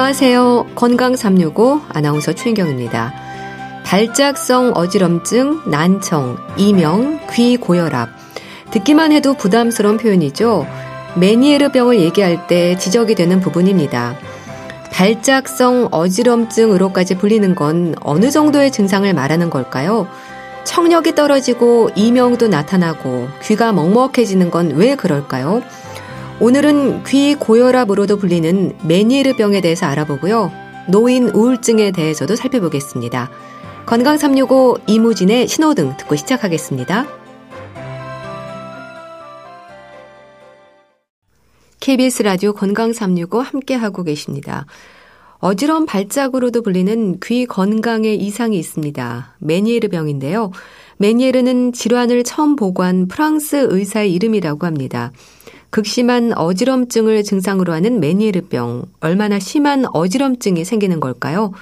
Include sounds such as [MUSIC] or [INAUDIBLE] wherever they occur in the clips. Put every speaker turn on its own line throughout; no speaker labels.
안녕하세요. 건강 365 아나운서 최인경입니다. 발작성 어지럼증, 난청, 이명, 귀 고혈압. 듣기만 해도 부담스러운 표현이죠. 메니에르병을 얘기할 때 지적이 되는 부분입니다. 발작성 어지럼증으로까지 불리는 건 어느 정도의 증상을 말하는 걸까요? 청력이 떨어지고 이명도 나타나고 귀가 먹먹해지는 건 왜 그럴까요? 오늘은 귀 고혈압으로도 불리는 메니에르병에 대해서 알아보고요. 노인 우울증에 대해서도 살펴보겠습니다. 건강 365 이무진의 신호등 듣고 시작하겠습니다. KBS 라디오 건강 365 함께하고 계십니다. 어지러운 발작으로도 불리는 귀 건강에 이상이 있습니다. 메니에르 병인데요. 메니에르는 질환을 처음 보고한 프랑스 의사의 이름이라고 합니다. 극심한 어지럼증을 증상으로 하는 메니에르병. 얼마나 심한 어지럼증이 생기는 걸까요?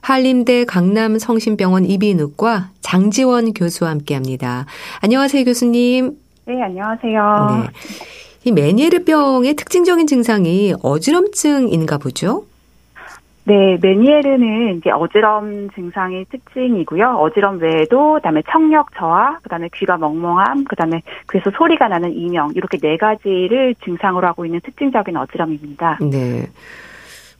한림대 강남 성심병원 이비인후과 장지원 교수와 함께 합니다. 안녕하세요, 교수님.
네, 안녕하세요. 네.
이 메니에르병의 특징적인 증상이 어지럼증인가 보죠?
네, 메니에르는 이제 어지럼 증상의 특징이고요. 어지럼 외에도 그다음에 청력 저하, 그다음에 귀가 멍멍함, 그다음에 그래서 소리가 나는 이명 이렇게 네 가지를 증상으로 하고 있는 특징적인 어지럼입니다.
네.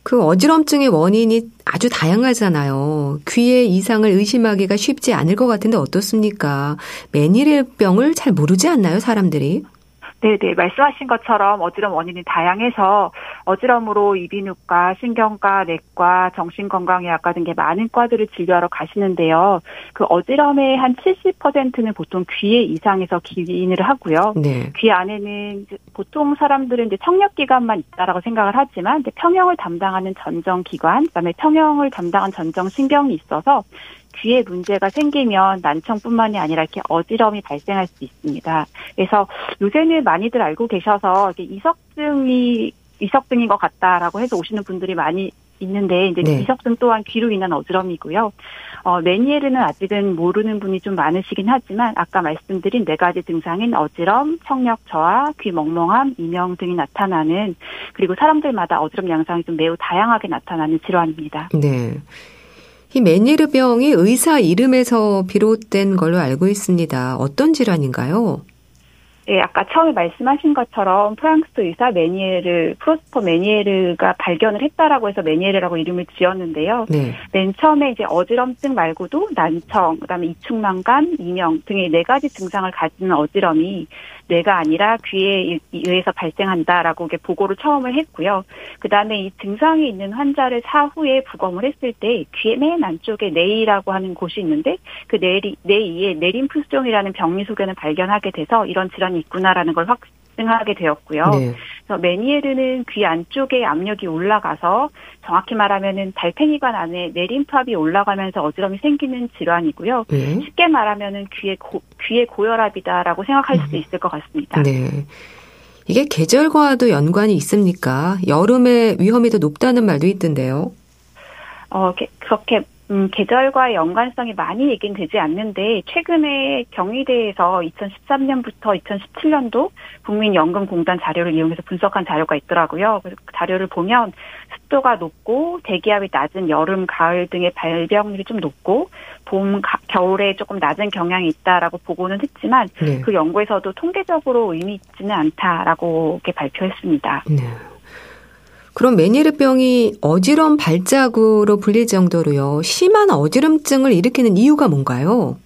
그 어지럼증의 원인이 아주 다양하잖아요. 귀의 이상을 의심하기가 쉽지 않을 것 같은데 어떻습니까? 메니에르병을 잘 모르지 않나요, 사람들이?
네네 말씀하신 것처럼 어지럼 원인이 다양해서 어지럼으로 이비인후과, 신경과, 내과, 정신건강의학과 등의 많은 과들을 진료하러 가시는데요. 그 어지럼의 한 70%는 보통 귀의 이상에서 기인을 하고요. 네. 귀 안에는 보통 사람들은 이제 청력기관만 있다라고 생각을 하지만 평형을 담당하는 전정기관, 그다음에 평형을 담당한 전정신경이 있어서 귀에 문제가 생기면 난청뿐만이 아니라 이렇게 어지럼이 발생할 수 있습니다. 그래서 요새는 많이들 알고 계셔서 이석증이 이석증인 것 같다라고 해서 오시는 분들이 많이 있는데 이제 네. 이석증 또한 귀로 인한 어지럼이고요. 어, 메니에르는 아직은 모르는 분이 좀 많으시긴 하지만 아까 말씀드린 네 가지 증상인 어지럼, 청력 저하, 귀 멍멍함, 이명 등이 나타나는 그리고 사람들마다 어지럼 양상이 좀 매우 다양하게 나타나는 질환입니다.
네. 이 메니에르병이 의사 이름에서 비롯된 걸로 알고 있습니다. 어떤 질환인가요?
예, 아까 처음에 말씀하신 것처럼 프랑스 의사 메니에르, 프로스퍼 메니에르가 발견을 했다라고 해서 메니에르라고 이름을 지었는데요. 네. 맨 처음에 이제 어지럼증 말고도 난청, 그다음에 이충만감, 이명 등의 네 가지 증상을 가지는 어지럼이 뇌가 아니라 귀에 의해서 발생한다라고 보고를 처음을 했고요. 그 다음에 이 증상이 있는 환자를 사후에 부검을 했을 때 귀의 맨 안쪽에 네이라고 하는 곳이 있는데 그 네이, 네이에 내림푸스종이라는 병리 소견을 발견하게 돼서 이런 질환이 있구나라는 걸 확, 발생하게 되었고요. 네. 그래서 메니에르는 귀 안쪽에 압력이 올라가서 정확히 말하면은 달팽이관 안에 내림팝이 올라가면서 어지럼이 생기는 질환이고요. 네. 쉽게 말하면은 귀의 고, 귀의 고혈압이다라고 생각할 수도 음. 있을 것 같습니다.
네. 이게 계절과도 연관이 있습니까? 여름에 위험이 더 높다는 말도 있던데요.
어, 그렇게 음, 계절과 연관성이 많이 얘기는 되지 않는데 최근에 경희대에서 2013년부터 2017년도 국민연금공단 자료를 이용해서 분석한 자료가 있더라고요. 그래서 그 자료를 보면 습도가 높고 대기압이 낮은 여름, 가을 등의 발병률이 좀 높고 봄, 가, 겨울에 조금 낮은 경향이 있다라고 보고는 했지만 네. 그 연구에서도 통계적으로 의미 있지는 않다라고 이렇게 발표했습니다. 네.
그럼 메니르병이 어지럼 발작으로 불릴 정도로요. 심한 어지럼증을 일으키는 이유가 뭔가요?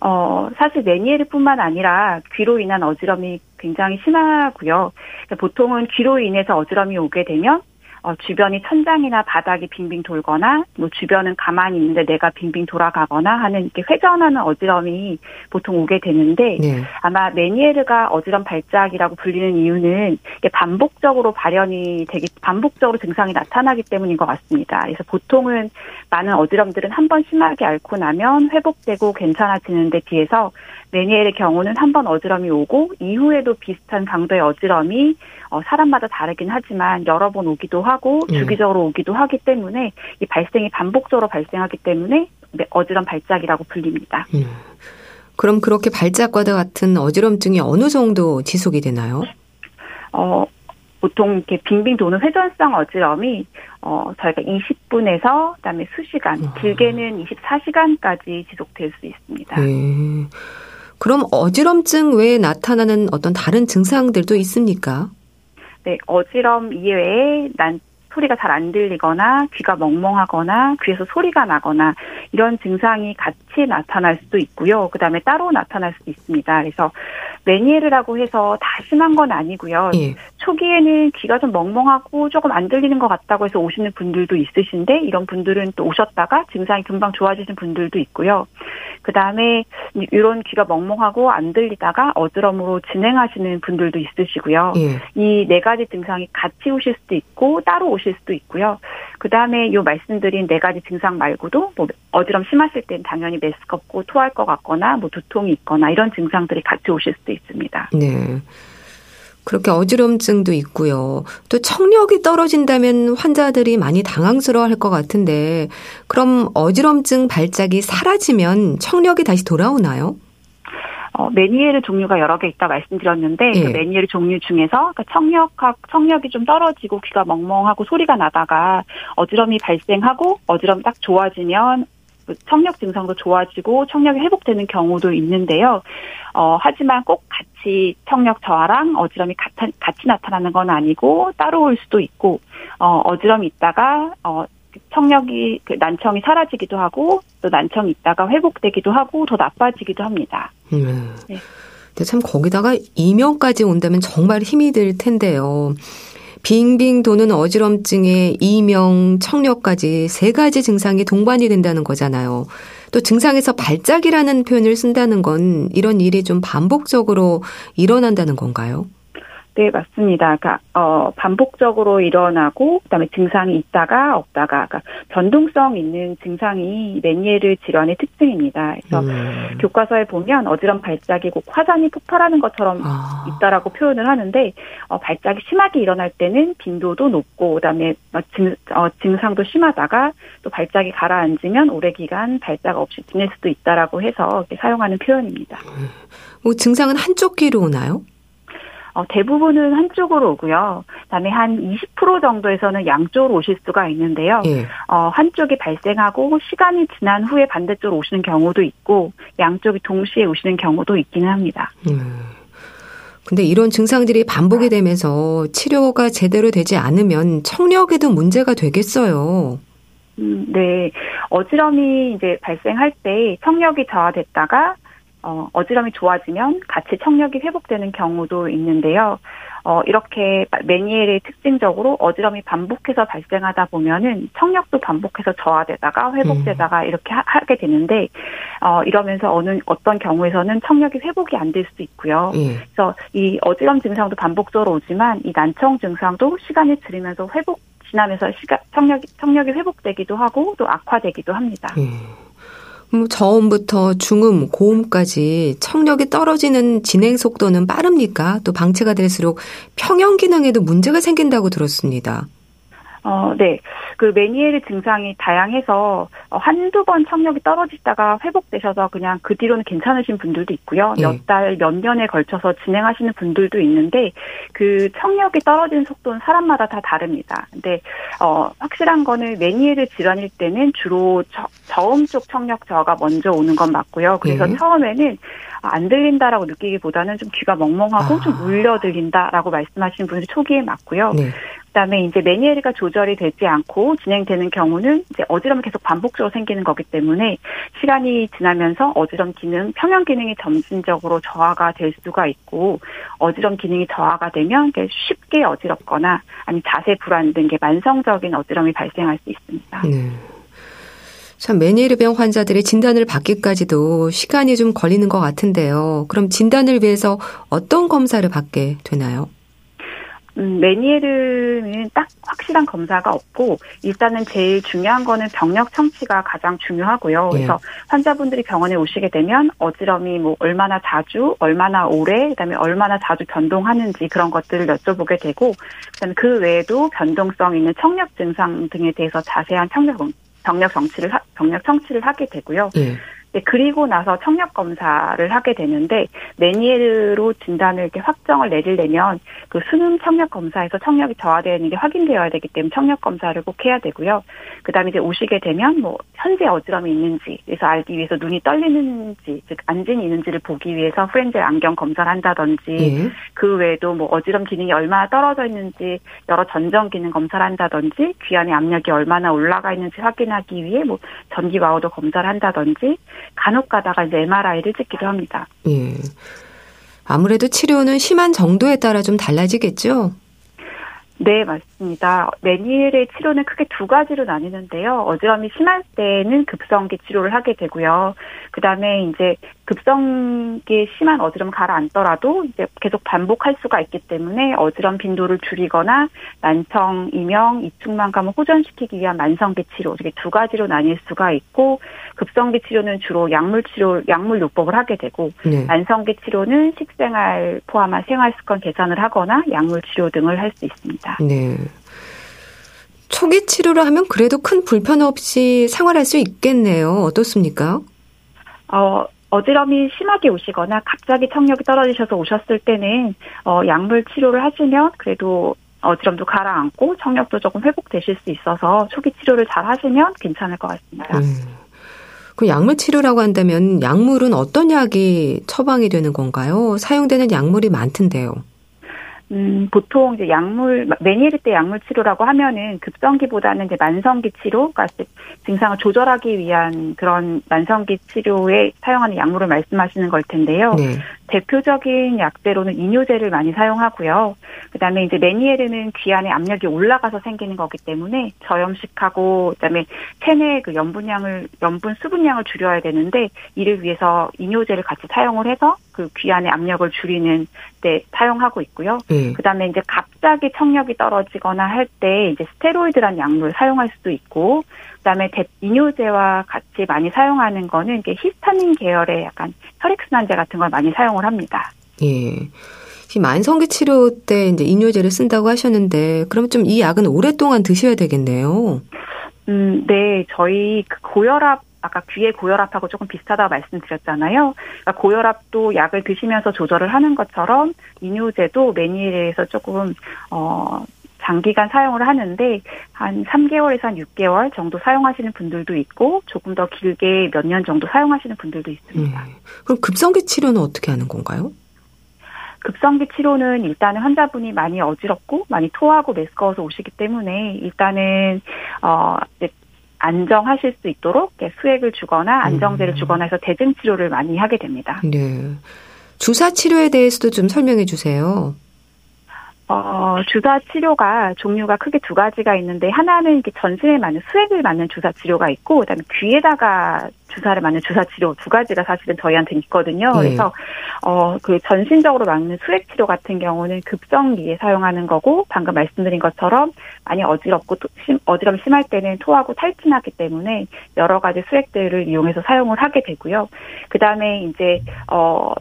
어, 사실 메니에르뿐만 아니라 귀로 인한 어지럼이 굉장히 심하고요. 보통은 귀로 인해서 어지럼이 오게 되면 어, 주변이 천장이나 바닥이 빙빙 돌거나 뭐 주변은 가만히 있는데 내가 빙빙 돌아가거나 하는 이렇게 회전하는 어지럼이 보통 오게 되는데 네. 아마 메니에르가 어지럼 발작이라고 불리는 이유는 반복적으로 발현이 되기 반복적으로 증상이 나타나기 때문인 것 같습니다. 그래서 보통은 많은 어지럼들은 한 번 심하게 앓고 나면 회복되고 괜찮아지는 데 비해서 메니엘의 경우는 한 번 어지럼이 오고 이후에도 비슷한 강도의 어지럼이 어, 사람마다 다르긴 하지만 여러 번 오기도 하고 예. 주기적으로 오기도 하기 때문에 이 발생이 반복적으로 발생하기 때문에 어지럼 발작이라고 불립니다. 음.
그럼 그렇게 발작과 같은 어지럼증이 어느 정도 지속이 되나요?
어, 보통 이렇게 빙빙 도는 회전성 어지럼이 어 저희가 20분에서 그다음에 수시간, 아. 길게는 24시간까지 지속될 수 있습니다. 네.
그럼 어지럼증 외에 나타나는 어떤 다른 증상들도 있습니까?
네, 어지럼 이외에 난 소리가 잘 안 들리거나 귀가 멍멍하거나 귀에서 소리가 나거나 이런 증상이 같이 나타날 수도 있고요. 그다음에 따로 나타날 수도 있습니다. 그래서 메니에르라고 해서 다 심한 건 아니고요. 예. 초기에는 귀가 좀 멍멍하고 조금 안 들리는 것 같다고 해서 오시는 분들도 있으신데 이런 분들은 또 오셨다가 증상이 금방 좋아지신 분들도 있고요. 그 다음에 이런 귀가 멍멍하고 안 들리다가 어지럼으로 진행하시는 분들도 있으시고요. 예. 이네 가지 증상이 같이 오실 수도 있고 따로 오실 수도 있고요. 그 다음에 요 말씀드린 네 가지 증상 말고도 뭐 어지럼 심하실 땐 당연히 메스껍고 토할 것 같거나 뭐 두통이 있거나 이런 증상들이 같이 오실 수도 있습니다.
네. 그렇게 어지럼증도 있고요. 또 청력이 떨어진다면 환자들이 많이 당황스러워 할 것 같은데, 그럼 어지럼증 발작이 사라지면 청력이 다시 돌아오나요?
어, 메니에르 종류가 여러 개 있다 말씀드렸는데, 예. 그 메니에르 종류 중에서 그 청력학, 청력이 좀 떨어지고 귀가 멍멍하고 소리가 나다가 어지럼이 발생하고 어지럼 딱 좋아지면 그 청력 증상도 좋아지고 청력이 회복되는 경우도 있는데요. 어, 하지만 꼭 같이 청력 저하랑 어지럼이 같이, 같이 나타나는 건 아니고 따로 올 수도 있고, 어, 어지럼이 있다가, 어, 청력이, 그 난청이 사라지기도 하고, 또 난청이 있다가 회복되기도 하고, 더 나빠지기도 합니다. 음.
네. 근데 참 거기다가 이명까지 온다면 정말 힘이 들 텐데요. 빙빙 도는 어지럼증에 이명, 청력까지 세 가지 증상이 동반이 된다는 거잖아요. 또 증상에서 발작이라는 표현을 쓴다는 건 이런 일이 좀 반복적으로 일어난다는 건가요?
네, 맞습니다. 그러니까 어 반복적으로 일어나고 그다음에 증상이 있다가 없다가 그러니까 변동성 있는 증상이 메니에르 질환의 특징입니다. 그래서 음. 교과서에 보면 어지럼 발작이 고 화산이 폭발하는 것처럼 아. 있다라고 표현을 하는데 어 발작이 심하게 일어날 때는 빈도도 높고 그다음에 어, 증, 어, 증상도 심하다가 또 발작이 가라앉으면 오래 기간 발작 없이 지낼 수도 있다라고 해서 사용하는 표현입니다.
뭐 증상은 한쪽 귀로 오나요?
어, 대부분은 한쪽으로 오고요. 그다음에 한 20% 정도에서는 양쪽으로 오실 수가 있는데요. 예. 어, 한쪽이 발생하고 시간이 지난 후에 반대쪽으로 오시는 경우도 있고 양쪽이 동시에 오시는 경우도 있기는 합니다. 음.
근데 이런 증상들이 반복이 되면서 치료가 제대로 되지 않으면 청력에도 문제가 되겠어요.
음, 네. 어지럼이 이제 발생할 때 청력이 저하됐다가 어, 어지럼이 좋아지면 같이 청력이 회복되는 경우도 있는데요. 어, 이렇게 메니엘의 특징적으로 어지럼이 반복해서 발생하다 보면은 청력도 반복해서 저하되다가 회복되다가 음. 이렇게 하, 게 되는데, 어, 이러면서 어느, 어떤 경우에서는 청력이 회복이 안 될 수도 있고요. 음. 그래서 이 어지럼 증상도 반복적으로 오지만 이 난청 증상도 시간이 지르면서 회복, 지나면서 시간, 청력이, 청력이 회복되기도 하고 또 악화되기도 합니다. 음.
뭐 저음부터 중음, 고음까지 청력이 떨어지는 진행 속도는 빠릅니까? 또 방치가 될수록 평형 기능에도 문제가 생긴다고 들었습니다.
어, 네. 그 메니에르 증상이 다양해서 어, 한두 번 청력이 떨어지다가 회복되셔서 그냥 그 뒤로는 괜찮으신 분들도 있고요. 예. 몇 달, 몇 년에 걸쳐서 진행하시는 분들도 있는데 그 청력이 떨어지는 속도는 사람마다 다 다릅니다. 근데 어, 확실한 거는 메니에르 질환일 때는 주로 저, 저음 쪽 청력 저하가 먼저 오는 건 맞고요. 그래서 예. 처음에는 안 들린다라고 느끼기보다는 좀 귀가 멍멍하고 아. 좀 울려 들린다라고 말씀하시는 분들이 초기에 맞고요. 네. 그다음에 이제 메니에르가 조절이 되지 않고 진행되는 경우는 이제 어지럼이 계속 반복적으로 생기는 거기 때문에 시간이 지나면서 어지럼 기능, 평형 기능이 점진적으로 저하가 될 수가 있고 어지럼 기능이 저하가 되면 쉽게 어지럽거나 아니 자세 불안 등게 만성적인 어지럼이 발생할 수 있습니다. 네.
참 메니에르 병 환자들의 진단을 받기까지도 시간이 좀 걸리는 것 같은데요. 그럼 진단을 위해서 어떤 검사를 받게 되나요?
음, 메니에르는 딱 확실한 검사가 없고 일단은 제일 중요한 거는 병력 청취가 가장 중요하고요. 예. 그래서 환자분들이 병원에 오시게 되면 어지럼이 뭐 얼마나 자주, 얼마나 오래, 그다음에 얼마나 자주 변동하는지 그런 것들을 여쭤보게 되고 그다음에 그 외에도 변동성 있는 청력 증상 등에 대해서 자세한 청력 병력 정치를 병력 청취를 하게 되고요. 예. 그리고 나서 청력 검사를 하게 되는데 메니에르로 진단을 이렇게 확정을 내리려면 그 수능 청력 검사에서 청력이 저하되어 있는 게 확인되어야 되기 때문에 청력 검사를 꼭 해야 되고요. 그다음에 이제 오시게 되면 뭐 현재 어지럼이 있는지 그래서 알기 위해서 눈이 떨리는지 즉 안진이 있는지를 보기 위해서 프렌즈 안경 검사를 한다든지 예. 그 외에도 뭐 어지럼 기능이 얼마나 떨어져 있는지 여러 전정 기능 검사를 한다든지 귀 안에 압력이 얼마나 올라가 있는지 확인하기 위해 뭐 전기 와우도 검사를 한다든지 간혹 가다가 이제 MRI를 찍기도 합니다. 예.
아무래도 치료는 심한 정도에 따라 좀 달라지겠죠?
네, 맞습니다. 메니엘의 치료는 크게 두 가지로 나뉘는데요. 어지럼이 심할 때는 급성기 치료를 하게 되고요. 그 다음에 이제 급성기 심한 어지럼 가라앉더라도 이제 계속 반복할 수가 있기 때문에 어지럼 빈도를 줄이거나 난청, 이명, 이충만감을 호전시키기 위한 만성기 치료 이렇게 두 가지로 나뉠 수가 있고 급성기 치료는 주로 약물 치료, 약물 요법을 하게 되고 네. 만성기 치료는 식생활 포함한 생활 습관 개선을 하거나 약물 치료 등을 할 수 있습니다. 네.
초기 치료를 하면 그래도 큰 불편 없이 생활할 수 있겠네요. 어떻습니까?
어, 어지럼이 심하게 오시거나 갑자기 청력이 떨어지셔서 오셨을 때는 어, 약물 치료를 하시면 그래도 어지럼도 가라앉고 청력도 조금 회복되실 수 있어서 초기 치료를 잘 하시면 괜찮을 것 같습니다. 음.
그 약물 치료라고 한다면 약물은 어떤 약이 처방이 되는 건가요? 사용되는 약물이 많던데요.
음, 보통 이제 약물, 메니에르 때 약물 치료라고 하면은 급성기보다는 이제 만성기 치료, 그러니까 증상을 조절하기 위한 그런 만성기 치료에 사용하는 약물을 말씀하시는 걸 텐데요. 네. 대표적인 약대로는 이뇨제를 많이 사용하고요. 그다음에 이제 메니에르는 귀 안에 압력이 올라가서 생기는 거기 때문에 저염식하고 그다음에 체내 그 염분량을 염분 수분량을 줄여야 되는데 이를 위해서 이뇨제를 같이 사용을 해서 그 귀 안에 압력을 줄이는 때 사용하고 있고요. 네. 그다음에 이제 갑자기 청력이 떨어지거나 할 때 이제 스테로이드란 약물 사용할 수도 있고 그다음에 이뇨제와 같이 많이 사용하는 거는 이게 히스타민 계열의 약간 혈액순환제 같은 걸 많이 사용을 합니다. 예.
만성기 치료 때 이제 이뇨제를 쓴다고 하셨는데 그럼 좀 이 약은 오랫동안 드셔야 되겠네요.
음, 네. 저희 그 고혈압 아까 귀의 고혈압하고 조금 비슷하다고 말씀드렸잖아요. 그러니까 고혈압도 약을 드시면서 조절을 하는 것처럼 이뇨제도 메니엘에서 조금 어 장기간 사용을 하는데 한 3개월에서 한 6개월 정도 사용하시는 분들도 있고 조금 더 길게 몇 년 정도 사용하시는 분들도 있습니다. 음.
그럼 급성기 치료는 어떻게 하는 건가요?
급성기 치료는 일단은 환자분이 많이 어지럽고 많이 토하고 메스꺼워서 오시기 때문에 일단은 어 안정하실 수 있도록 수액을 주거나 안정제를 음. 주거나 해서 대증 치료를 많이 하게 됩니다. 네.
주사 치료에 대해서도 좀 설명해 주세요.
어, 주사 치료가 종류가 크게 두 가지가 있는데 하나는 이렇게 전신에 맞는 수액을 맞는 주사 치료가 있고 그다음에 귀에다가 주사를 맞는 주사 치료 두 가지가 사실은 저희한테 있거든요. 네. 그래서 어, 그 전신적으로 맞는 수액 치료 같은 경우는 급성기에 사용하는 거고 방금 말씀드린 것처럼 많이 어지럽고 또 심, 어지럼 심할 때는 토하고 탈진하기 때문에 여러 가지 수액들을 이용해서 사용을 하게 되고요. 그다음에 이제 어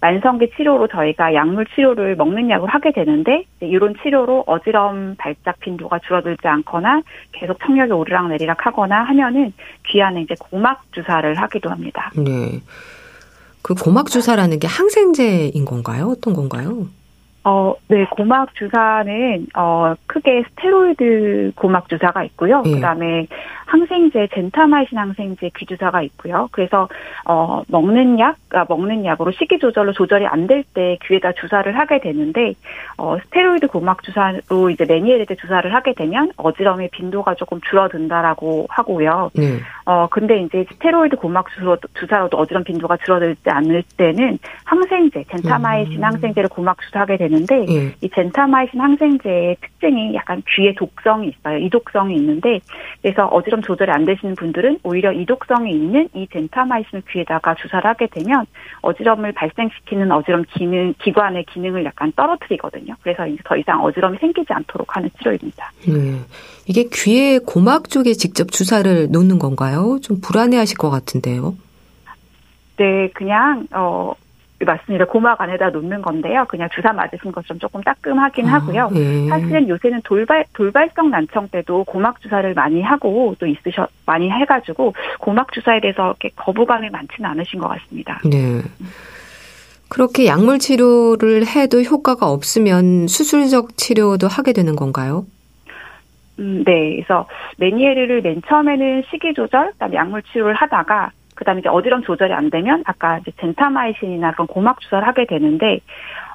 만성기 치료로 저희가 약물 치료를 먹는 약을 하게 되는데 이런 치료로 어지럼 발작 빈도가 줄어들지 않거나 계속 청력이 오르락 내리락 하거나 하면은 귀 안에 이제 고막 주사를 하기도 합니다. 네.
그 고막 주사라는 게 항생제인 건가요? 어떤 건가요?
어, 네, 고막 주사는, 어, 크게 스테로이드 고막 주사가 있고요. 예. 그 다음에 항생제, 젠타마이신 항생제 귀주사가 있고요. 그래서, 어, 먹는 약, 아, 먹는 약으로 식이 조절로 조절이 안 될 때 귀에다 주사를 하게 되는데, 어, 스테로이드 고막 주사로 이제 메니에르데 주사를 하게 되면 어지럼의 빈도가 조금 줄어든다라고 하고요. 네. 어, 근데 이제 스테로이드 고막 주사로도 어지럼 빈도가 줄어들지 않을 때는 항생제, 젠타마이신 음. 항생제를 고막 주사하게 되는 되는데 예. 이 젠타마이신 항생제의 특징이 약간 귀에 독성이 있어요. 이독성이 있는데 그래서 어지럼 조절이 안 되시는 분들은 오히려 이독성이 있는 이 젠타마이신을 귀에다가 주사를 하게 되면 어지럼을 발생시키는 어지럼 기능 기관의 기능을 약간 떨어뜨리거든요. 그래서 이제 더 이상 어지럼이 생기지 않도록 하는 치료입니다. 네.
이게 귀의 고막 쪽에 직접 주사를 놓는 건가요? 좀 불안해하실 것 같은데요.
네, 그냥 어 맞습니다. 고막 안에다 놓는 건데요. 그냥 주사 맞으신 것처럼 조금 따끔하긴 아, 하고요. 네. 사실은 요새는 돌발 돌발성 난청 때도 고막 주사를 많이 하고 또 있으셔 많이 해가지고 고막 주사에 대해서 이렇게 거부감이 많지는 않으신 것 같습니다. 네.
그렇게 약물 치료를 해도 효과가 없으면 수술적 치료도 하게 되는 건가요?
음, 네. 그래서 메니에르를 맨 처음에는 식이 조절, 그다음에 약물 치료를 하다가 그다음에 이제 어지럼 조절이 안 되면 아까 이제 젠타마이신이나 그런 고막 주사를 하게 되는데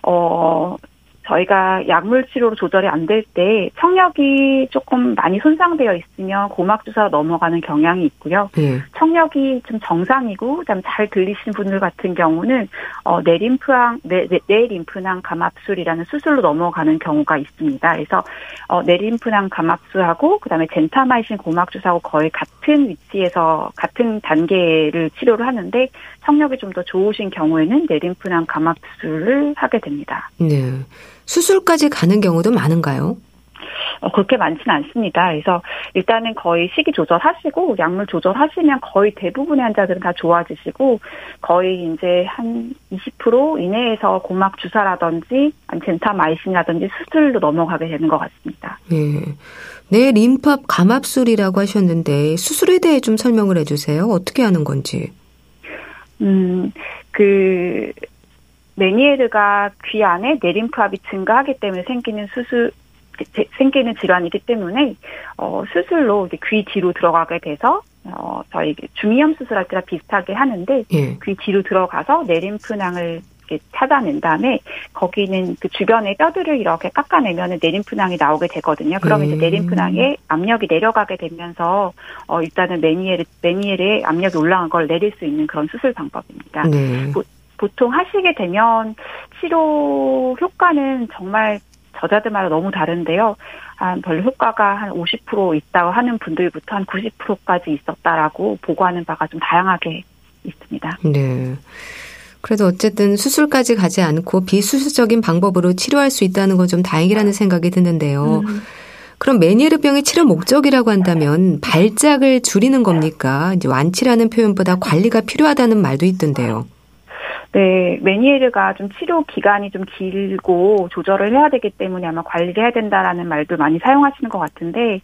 어 저희가 약물 치료로 조절이 안 될 때 청력이 조금 많이 손상되어 있으면 고막 주사로 넘어가는 경향이 있고요. 네. 청력이 좀 정상이고 그다음 잘 들리시는 분들 같은 경우는 어 내림프항 내림프낭 감압술이라는 수술로 넘어가는 경우가 있습니다. 그래서 어 내림프낭 감압술하고 그다음에 젠타마이신 고막 주사하고 거의 같은 위치에서 같은 단계를 치료를 하는데 청력이 좀 더 좋으신 경우에는 내림프낭 감압술을 하게 됩니다. 네.
수술까지 가는 경우도 많은가요?
어, 그렇게 많지는 않습니다. 그래서 일단은 거의 식이 조절하시고 약물 조절하시면 거의 대부분의 환자들은 다 좋아지시고 거의 이제 한 20% 이내에서 고막 주사라든지 젠타마이신이라든지 수술로 넘어가게 되는 것 같습니다. 네.
네, 림팝 감압술이라고 하셨는데 수술에 대해 좀 설명을 해주세요. 어떻게 하는 건지.
음, 그 메니에르가 귀 안에 내림프압이 증가하기 때문에 생기는 수술 생기는 질환이기 때문에 어 수술로 이제 귀 뒤로 들어가게 돼서 어 저희 중이염 수술할 때랑 비슷하게 하는데 예. 귀 뒤로 들어가서 내림프낭을 찾아낸 다음에 거기는 그 주변의 뼈들을 이렇게 깎아내면 내림프낭이 나오게 되거든요. 그러면 음. 이제 내림프낭에 압력이 내려가게 되면서 어 일단은 메니에르 메니에르의 압력이 올라간 걸 내릴 수 있는 그런 수술 방법입니다. 네. 보통 하시게 되면 치료 효과는 정말 저자들마다 너무 다른데요. 한 별로 효과가 한 50% 있다고 하는 분들부터 한 90%까지 있었다라고 보고하는 바가 좀 다양하게 있습니다. 네.
그래도 어쨌든 수술까지 가지 않고 비수술적인 방법으로 치료할 수 있다는 건 좀 다행이라는 생각이 드는데요. 음. 그럼 메니에르 병의 치료 목적이라고 한다면 발작을 줄이는 겁니까? 이제 완치라는 표현보다 관리가 필요하다는 말도 있던데요.
네, 메니에르가 좀 치료 기간이 좀 길고 조절을 해야 되기 때문에 아마 관리를 해야 된다라는 말도 많이 사용하시는 것 같은데,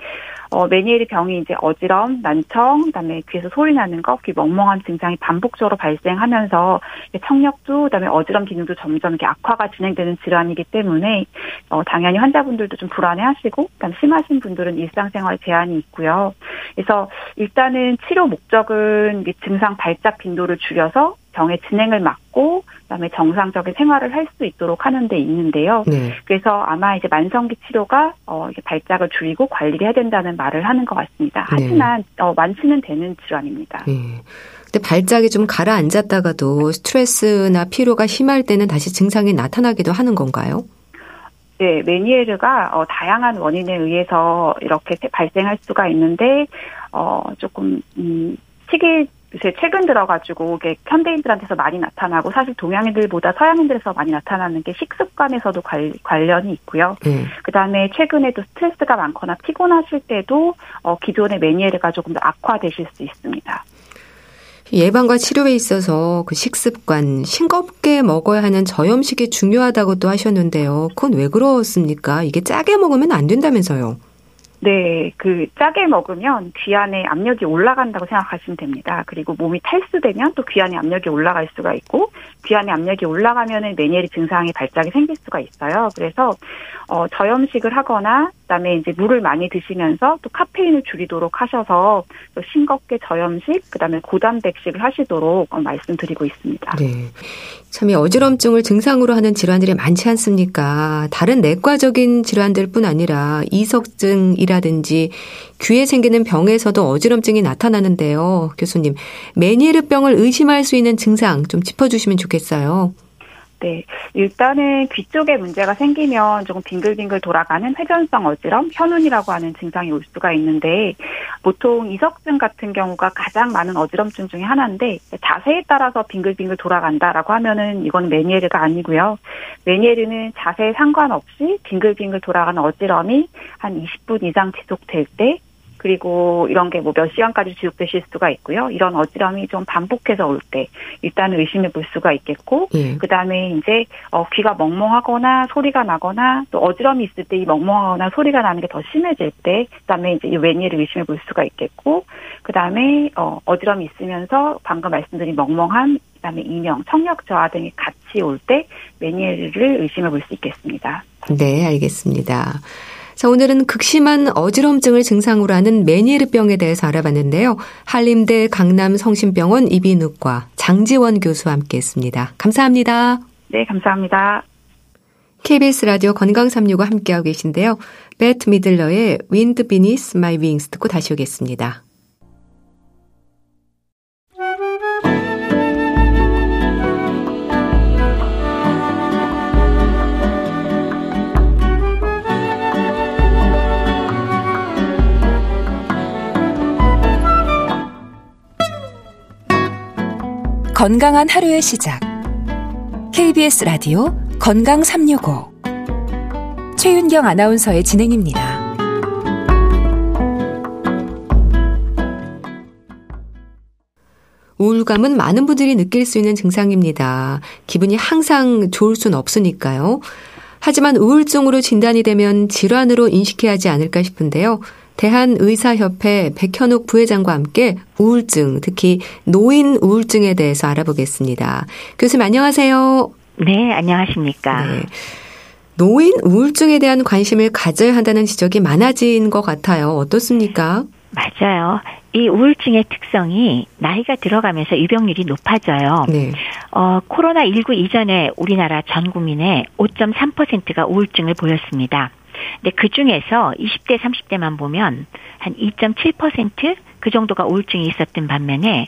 어, 메니에르 병이 이제 어지럼, 난청, 그다음에 귀에서 소리 나는 거, 귀 멍멍한 증상이 반복적으로 발생하면서 청력도, 그다음에 어지럼 기능도 점점 이렇게 악화가 진행되는 질환이기 때문에 어, 당연히 환자분들도 좀 불안해하시고, 그다음 심하신 분들은 일상생활 제한이 있고요. 그래서 일단은 치료 목적은 증상 발작 빈도를 줄여서 병의 진행을 막고 그다음에 정상적인 생활을 할 수 있도록 하는 데 있는데요. 네. 그래서 아마 이제 만성기 치료가 어 발작을 줄이고 관리를 해야 된다는 말을 하는 것 같습니다. 네. 하지만 네. 어 완치는 되는 질환입니다. 네.
근데 발작이 좀 가라앉았다가도 스트레스나 피로가 심할 때는 다시 증상이 나타나기도 하는 건가요?
네, 메니에르가 어, 다양한 원인에 의해서 이렇게 발생할 수가 있는데 어, 조금 음, 시기 요새 최근 들어가지고 이게 현대인들한테서 많이 나타나고 사실 동양인들보다 서양인들에서 많이 나타나는 게 식습관에서도 관, 관련이 있고요. 음. 그 다음에 최근에도 스트레스가 많거나 피곤하실 때도 어, 기존의 메니에르가 조금 더 악화되실 수 있습니다.
예방과 치료에 있어서 그 식습관, 싱겁게 먹어야 하는 저염식이 중요하다고 또 하셨는데요. 그건 왜 그렇습니까? 이게 짜게 먹으면 안 된다면서요.
네, 그 짜게 먹으면 귀 안에 압력이 올라간다고 생각하시면 됩니다. 그리고 몸이 탈수되면 또 귀 안에 압력이 올라갈 수가 있고 귀 안에 압력이 올라가면은 메니에르 증상이 발작이 생길 수가 있어요. 그래서 어 저염식을 하거나 그다음에 이제 물을 많이 드시면서 또 카페인을 줄이도록 하셔서 또 싱겁게 저염식, 그다음에 고단백식을 하시도록 어, 말씀드리고 있습니다. 네.
참이 어지럼증을 증상으로 하는 질환들이 많지 않습니까? 다른 내과적인 질환들뿐 아니라 이석증이라든지 귀에 생기는 병에서도 어지럼증이 나타나는데요. 교수님, 메니에르병을 의심할 수 있는 증상 좀 짚어주시면 좋겠어요.
네. 일단은 귀 쪽에 문제가 생기면 조금 빙글빙글 돌아가는 회전성 어지럼, 현운이라고 하는 증상이 올 수가 있는데, 보통 이석증 같은 경우가 가장 많은 어지럼증 중에 하나인데, 자세에 따라서 빙글빙글 돌아간다라고 하면은 이건 메니에르가 아니고요. 메니에르는 자세에 상관없이 빙글빙글 돌아가는 어지럼이 한 20분 이상 지속될 때, 그리고 이런 게 뭐 몇 시간까지 지속되실 수가 있고요. 이런 어지럼이 좀 반복해서 올 때 일단 의심해 볼 수가 있겠고 예. 그다음에 이제 어 귀가 멍멍하거나 소리가 나거나 또 어지럼이 있을 때 이 멍멍하거나 소리가 나는 게 더 심해질 때 그다음에 이제 이 웨니를 의심해 볼 수가 있겠고 그다음에 어 어지럼이 있으면서 방금 말씀드린 멍멍함 그다음에 이명, 청력 저하 등이 같이 올때 메니에르를 의심해 볼 수 있겠습니다.
네, 알겠습니다. 자, 오늘은 극심한 어지럼증을 증상으로 하는 메니에르병에 대해서 알아봤는데요. 한림대 강남성심병원 이비인후과 장지원 교수와 함께했습니다. 감사합니다.
네, 감사합니다.
KBS 라디오 건강365 함께하고 계신데요. 베트 미들러의 Wind Beneath My Wings 듣고 다시 오겠습니다.
건강한 하루의 시작. KBS 라디오 건강 365. 최윤경 아나운서의 진행입니다.
우울감은 많은 분들이 느낄 수 있는 증상입니다. 기분이 항상 좋을 순 없으니까요. 하지만 우울증으로 진단이 되면 질환으로 인식해야 하지 않을까 싶은데요. 대한의사협회 백현욱 부회장과 함께 우울증, 특히 노인 우울증에 대해서 알아보겠습니다. 교수님 안녕하세요.
네, 안녕하십니까. 네.
노인 우울증에 대한 관심을 가져야 한다는 지적이 많아진 것 같아요. 어떻습니까?
맞아요. 이 우울증의 특성이 나이가 들어가면서 유병률이 높아져요. 네. 어, 코로나19 이전에 우리나라 전 국민의 5.3%가 우울증을 보였습니다. 근데 그 중에서 20대, 30대만 보면 한 2.7%그 정도가 우울증이 있었던 반면에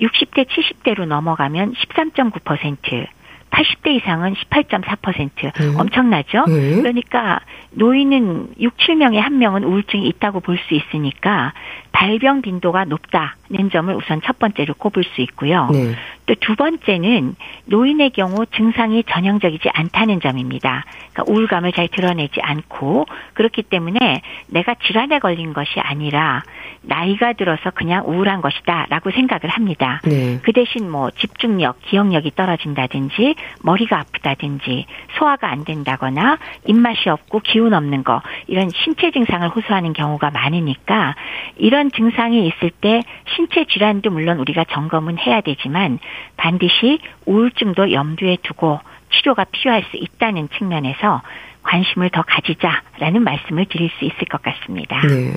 60대, 70대로 넘어가면 13.9%, 80대 이상은 18.4% 음. 엄청나죠? 음. 그러니까 노인은 6, 7명에 한 명은 우울증이 있다고 볼 수 있으니까 발병 빈도가 높다 는 점을 우선 첫 번째로 꼽을 수 있고요. 네. 또두 번째는 노인의 경우 증상이 전형적이지 않다는 점입니다. 그러니까 우울감을 잘 드러내지 않고 그렇기 때문에 내가 질환에 걸린 것이 아니라 나이가 들어서 그냥 우울한 것이다라고 생각을 합니다. 네. 그 대신 뭐 집중력, 기억력이 떨어진다든지 머리가 아프다든지 소화가 안 된다거나 입맛이 없고 기운 없는 거 이런 신체 증상을 호소하는 경우가 많으니까 이런 증상이 있을 때 신체 질환도 물론 우리가 점검은 해야 되지만 반드시 우울증도 염두에 두고 치료가 필요할 수 있다는 측면에서 관심을 더 가지자라는 말씀을 드릴 수 있을 것 같습니다. 네.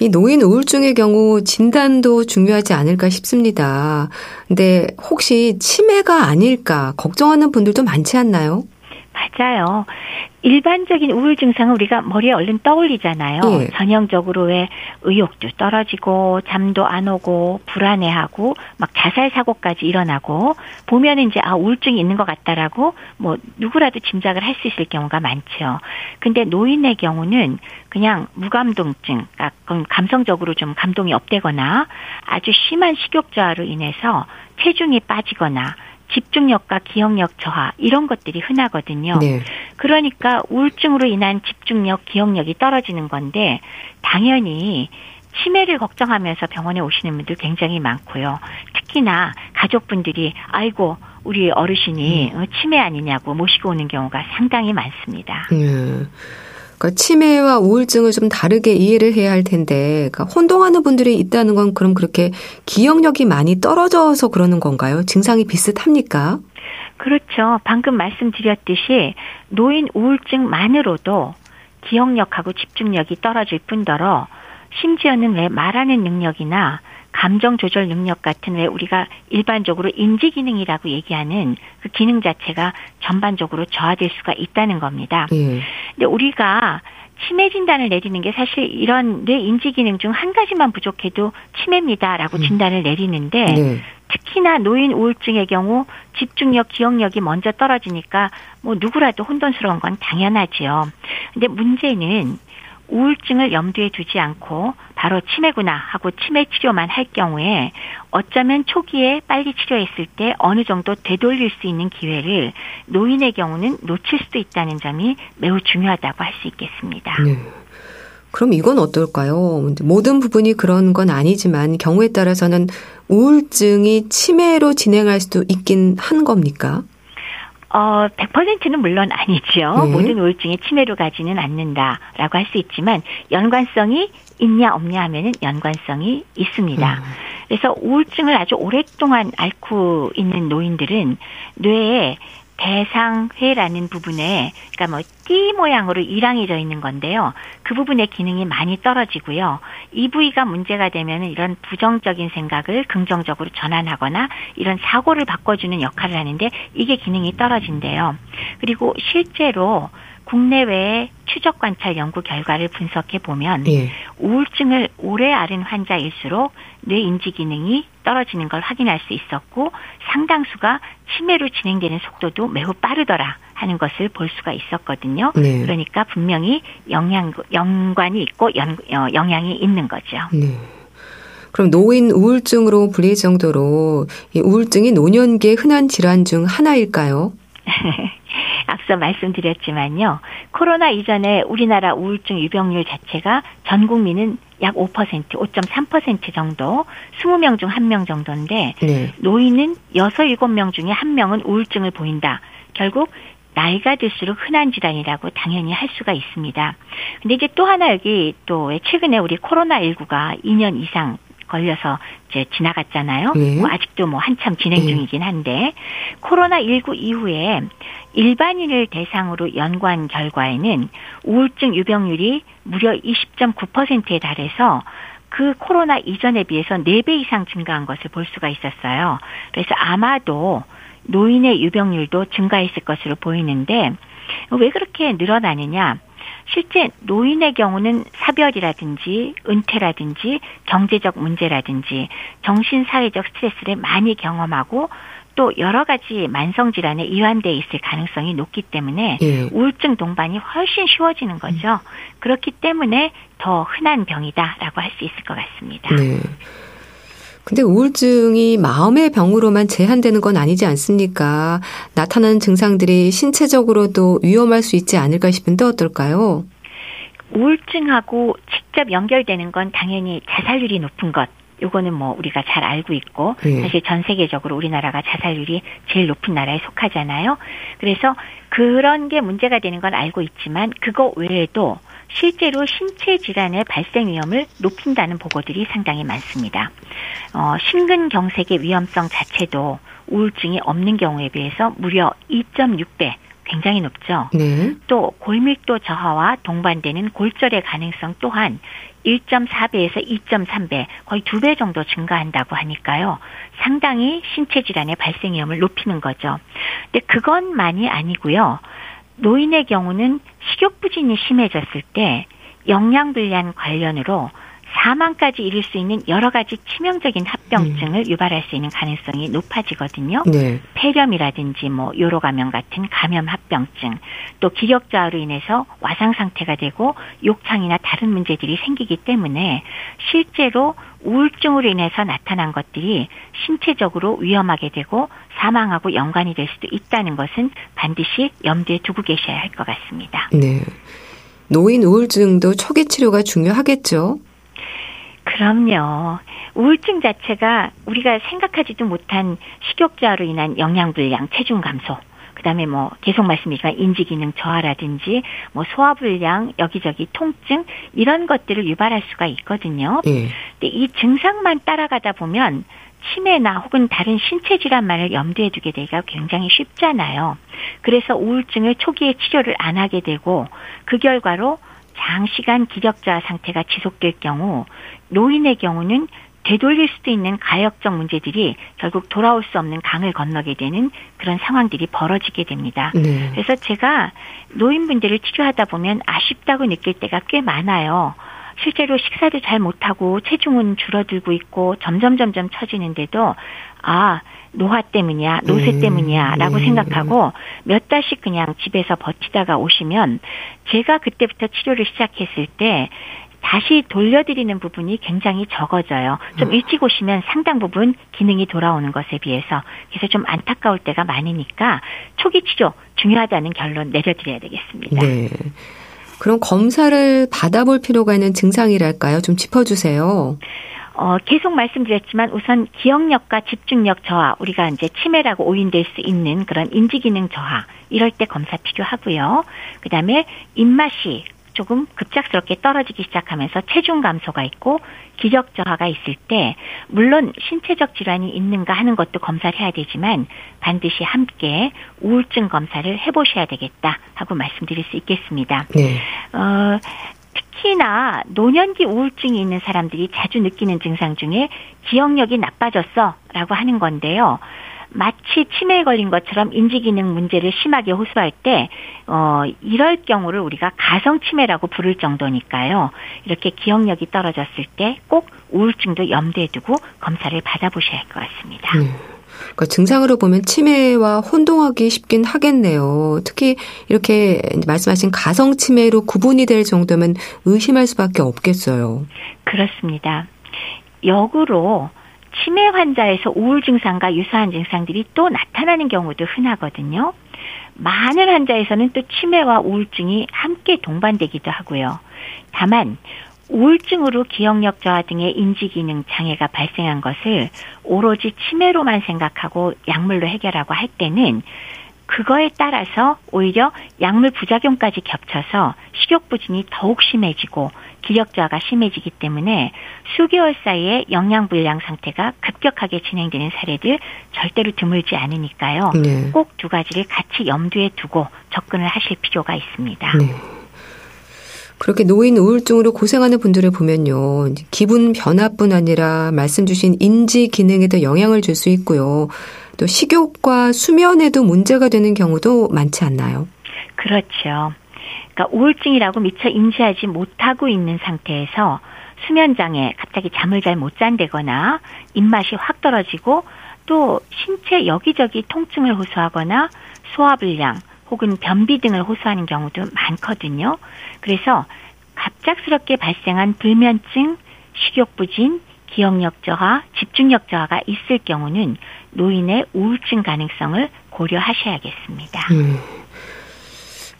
이 노인 우울증의 경우 진단도 중요하지 않을까 싶습니다. 근데 혹시 치매가 아닐까 걱정하는 분들도 많지 않나요?
맞아요. 일반적인 우울 증상은 우리가 머리에 얼른 떠올리잖아요. 예. 전형적으로 왜 의욕도 떨어지고 잠도 안 오고 불안해하고 막 자살 사고까지 일어나고 보면 이제 아 우울증이 있는 것 같다라고 뭐 누구라도 짐작을 할 수 있을 경우가 많죠. 근데 노인의 경우는 그냥 무감동증, 그러니까 감성적으로 좀 감동이 없대거나 아주 심한 식욕 저하로 인해서 체중이 빠지거나 집중력과 기억력 저하 이런 것들이 흔하거든요. 네. 그러니까 우울증으로 인한 집중력, 기억력이 떨어지는 건데 당연히 치매를 걱정하면서 병원에 오시는 분들 굉장히 많고요. 특히나 가족분들이 아이고 우리 어르신이 음. 치매 아니냐고 모시고 오는 경우가 상당히 많습니다. 음.
그러니까 치매와 우울증을 좀 다르게 이해를 해야 할 텐데, 그러니까 혼동하는 분들이 있다는 건 그럼 그렇게 기억력이 많이 떨어져서 그러는 건가요? 증상이 비슷합니까?
그렇죠. 방금 말씀드렸듯이 노인 우울증만으로도 기억력하고 집중력이 떨어질 뿐더러 심지어는 왜 말하는 능력이나 감정 조절 능력 같은 왜 우리가 일반적으로 인지 기능이라고 얘기하는 그 기능 자체가 전반적으로 저하될 수가 있다는 겁니다. 예. 근데 우리가 치매 진단을 내리는 게 사실 이런 뇌 인지 기능 중 한 가지만 부족해도 치매입니다라고 음. 진단을 내리는데 네. 특히나 노인 우울증의 경우 집중력, 기억력이 먼저 떨어지니까 뭐 누구라도 혼돈스러운 건 당연하지요. 근데 문제는 우울증을 염두에 두지 않고 바로 치매구나 하고 치매 치료만 할 경우에 어쩌면 초기에 빨리 치료했을 때 어느 정도 되돌릴 수 있는 기회를 노인의 경우는 놓칠 수도 있다는 점이 매우 중요하다고 할 수 있겠습니다. 네.
그럼 이건 어떨까요? 모든 부분이 그런 건 아니지만 경우에 따라서는 우울증이 치매로 진행할 수도 있긴 한 겁니까?
어, 100%는 물론 아니죠. 네. 모든 우울증이 치매로 가지는 않는다라고 할 수 있지만 연관성이 있냐 없냐 하면은 연관성이 있습니다. 음. 그래서 우울증을 아주 오랫동안 앓고 있는 노인들은 뇌에 대상회라는 부분에 그러니까 뭐 띠 모양으로 일랑해져 있는 건데요. 그 부분의 기능이 많이 떨어지고요. 이 부위가 문제가 되면 이런 부정적인 생각을 긍정적으로 전환하거나 이런 사고를 바꿔주는 역할을 하는데 이게 기능이 떨어진대요. 그리고 실제로 국내외의 추적 관찰 연구 결과를 분석해 보면 예. 우울증을 오래 앓은 환자일수록 뇌 인지 기능이 떨어지는 걸 확인할 수 있었고 상당수가 치매로 진행되는 속도도 매우 빠르더라 하는 것을 볼 수가 있었거든요. 네. 그러니까 분명히 영향 연관이 있고 연, 어, 영향이 있는 거죠. 네.
그럼 노인 우울증으로 불릴 정도로 이 우울증이 노년기의 흔한 질환 중 하나일까요? [LAUGHS]
앞서 말씀드렸지만요. 코로나 이전에 우리나라 우울증 유병률 자체가 전 국민은 약 5%, 5.3% 정도, 20명 중 1명 정도인데 네. 노인은 6, 7명 중에 1명은 우울증을 보인다. 결국 나이가 들수록 흔한 질환이라고 당연히 할 수가 있습니다. 근데 이제 또 하나 여기 또 최근에 우리 코로나19가 2년 이상 걸려서 이제 지나갔잖아요. 네. 뭐 아직도 뭐 한참 진행 네. 중이긴 한데 코로나 19 이후에 일반인을 대상으로 연구한 결과에는 우울증 유병률이 무려 20.9%에 달해서 그 코로나 이전에 비해서 4배 이상 증가한 것을 볼 수가 있었어요. 그래서 아마도 노인의 유병률도 증가했을 것으로 보이는데 왜 그렇게 늘어나느냐? 실제 노인의 경우는 사별이라든지 은퇴라든지 경제적 문제라든지 정신사회적 스트레스를 많이 경험하고 또 여러 가지 만성 질환에 이완돼 있을 가능성이 높기 때문에 예. 우울증 동반이 훨씬 쉬워지는 거죠. 그렇기 때문에 더 흔한 병이다라고 할 수 있을 것 같습니다. 네.
근데 우울증이 마음의 병으로만 제한되는 건 아니지 않습니까? 나타나는 증상들이 신체적으로도 위험할 수 있지 않을까 싶은데 어떨까요?
우울증하고 직접 연결되는 건 당연히 자살률이 높은 것. 요거는 뭐 우리가 잘 알고 있고 예. 사실 전 세계적으로 우리나라가 자살률이 제일 높은 나라에 속하잖아요. 그래서 그런 게 문제가 되는 건 알고 있지만 그거 외에도 실제로 신체 질환의 발생 위험을 높인다는 보고들이 상당히 많습니다. 어, 심근경색의 위험성 자체도 우울증이 없는 경우에 비해서 무려 2.6배 굉장히 높죠. 네. 또 골밀도 저하와 동반되는 골절의 가능성 또한 1.4배에서 2.3배, 거의 2배 정도 증가한다고 하니까요. 상당히 신체 질환의 발생 위험을 높이는 거죠. 근데 그것만이 아니고요. 노인의 경우는 식욕 부진이 심해졌을 때 영양 불량 관련으로 사망까지 이를 수 있는 여러 가지 치명적인 합병증을 음. 유발할 수 있는 가능성이 높아지거든요. 네. 폐렴이라든지 뭐 요로 감염 같은 감염 합병증, 또 기력 저하로 인해서 와상 상태가 되고 욕창이나 다른 문제들이 생기기 때문에 실제로 우울증으로 인해서 나타난 것들이 신체적으로 위험하게 되고 사망하고 연관이 될 수도 있다는 것은 반드시 염두에 두고 계셔야 할 것 같습니다. 네.
노인 우울증도 초기 치료가 중요하겠죠?
그럼요. 우울증 자체가 우리가 생각하지도 못한 식욕저하로 인한 영양불량, 체중 감소, 그다음에 뭐 계속 말씀드리지만 인지 기능 저하라든지 뭐 소화 불량, 여기저기 통증 이런 것들을 유발할 수가 있거든요. 네. 근데 이 증상만 따라가다 보면 치매나 혹은 다른 신체 질환만을 염두에 두게 되기가 굉장히 쉽잖아요. 그래서 우울증을 초기에 치료를 안 하게 되고 그 결과로 장시간 기력저하 상태가 지속될 경우 노인의 경우는 되돌릴 수도 있는 가역적 문제들이 결국 돌아올 수 없는 강을 건너게 되는 그런 상황들이 벌어지게 됩니다. 네. 그래서 제가 노인분들을 치료하다 보면 아쉽다고 느낄 때가 꽤 많아요. 실제로 식사도 잘 못하고 체중은 줄어들고 있고 점점 점점 처지는데도 아 노화 때문이야, 노쇠 음, 때문이야라고 음, 생각하고 몇 달씩 그냥 집에서 버티다가 오시면 제가 그때부터 치료를 시작했을 때 다시 돌려드리는 부분이 굉장히 적어져요. 좀 음. 일찍 오시면 상당 부분 기능이 돌아오는 것에 비해서 그래서 좀 안타까울 때가 많으니까 초기 치료 중요하다는 결론 내려드려야 되겠습니다. 네.
그럼 검사를 받아볼 필요가 있는 증상이랄까요? 좀 짚어주세요.
어, 계속 말씀드렸지만 우선 기억력과 집중력 저하, 우리가 이제 치매라고 오인될 수 있는 그런 인지기능 저하, 이럴 때 검사 필요하고요. 그 다음에 입맛이 조금 급작스럽게 떨어지기 시작하면서 체중 감소가 있고 기력 저하가 있을 때 물론 신체적 질환이 있는가 하는 것도 검사를 해야 되지만 반드시 함께 우울증 검사를 해보셔야 되겠다 하고 말씀드릴 수 있겠습니다. 네. 어, 특히나 노년기 우울증이 있는 사람들이 자주 느끼는 증상 중에 기억력이 나빠졌어 라고 하는 건데요. 마치 치매에 걸린 것처럼 인지기능 문제를 심하게 호소할 때, 어, 이럴 경우를 우리가 가성치매라고 부를 정도니까요. 이렇게 기억력이 떨어졌을 때 꼭 우울증도 염두에 두고 검사를 받아보셔야 할 것 같습니다. 음.
그러니까 증상으로 보면 치매와 혼동하기 쉽긴 하겠네요. 특히 이렇게 말씀하신 가성 치매로 구분이 될 정도면 의심할 수밖에 없겠어요.
그렇습니다. 역으로 치매 환자에서 우울 증상과 유사한 증상들이 또 나타나는 경우도 흔하거든요. 많은 환자에서는 또 치매와 우울증이 함께 동반되기도 하고요. 다만 우울증으로 기억력 저하 등의 인지기능 장애가 발생한 것을 오로지 치매로만 생각하고 약물로 해결하고 할 때는 그거에 따라서 오히려 약물 부작용까지 겹쳐서 식욕부진이 더욱 심해지고 기력 저하가 심해지기 때문에 수개월 사이에 영양불량 상태가 급격하게 진행되는 사례들 절대로 드물지 않으니까요. 네. 꼭두 가지를 같이 염두에 두고 접근을 하실 필요가 있습니다. 네.
그렇게 노인 우울증으로 고생하는 분들을 보면요. 기분 변화뿐 아니라 말씀 주신 인지 기능에도 영향을 줄 수 있고요. 또 식욕과 수면에도 문제가 되는 경우도 많지 않나요?
그렇죠. 그러니까 우울증이라고 미처 인지하지 못하고 있는 상태에서 수면 장애, 갑자기 잠을 잘 못 잔다거나 입맛이 확 떨어지고 또 신체 여기저기 통증을 호소하거나 소화불량, 혹은 변비 등을 호소하는 경우도 많거든요. 그래서 갑작스럽게 발생한 불면증, 식욕부진, 기억력 저하, 집중력 저하가 있을 경우는 노인의 우울증 가능성을 고려하셔야겠습니다. 음.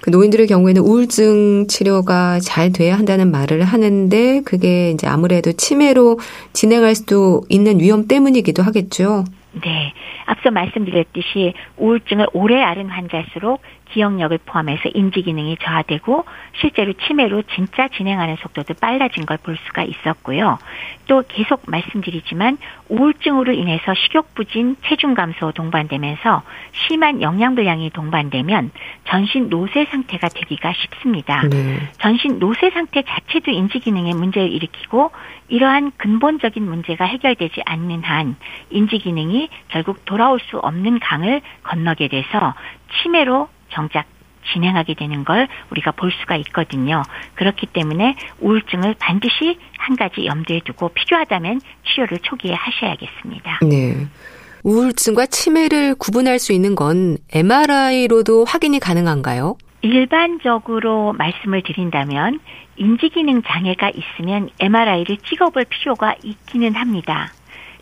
그 노인들의 경우에는 우울증 치료가 잘 돼야 한다는 말을 하는데 그게 이제 아무래도 치매로 진행할 수도 있는 위험 때문이기도 하겠죠.
네. 앞서 말씀드렸듯이 우울증을 오래 앓은 환자일수록 기억력을 포함해서 인지 기능이 저하되고 실제로 치매로 진짜 진행하는 속도도 빨라진 걸 볼 수가 있었고요. 또 계속 말씀드리지만 우울증으로 인해서 식욕 부진, 체중 감소 동반되면서 심한 영양불량이 동반되면 전신 노쇠 상태가 되기가 쉽습니다. 네. 전신 노쇠 상태 자체도 인지 기능에 문제를 일으키고 이러한 근본적인 문제가 해결되지 않는 한 인지 기능이 결국 돌아올 수 없는 강을 건너게 돼서 치매로 정작 진행하게 되는 걸 우리가 볼 수가 있거든요. 그렇기 때문에 우울증을 반드시 한 가지 염두에 두고 필요하다면 치료를 초기에 하셔야겠습니다. 네.
우울증과 치매를 구분할 수 있는 건 MRI로도 확인이 가능한가요?
일반적으로 말씀을 드린다면 인지기능 장애가 있으면 MRI를 찍어볼 필요가 있기는 합니다.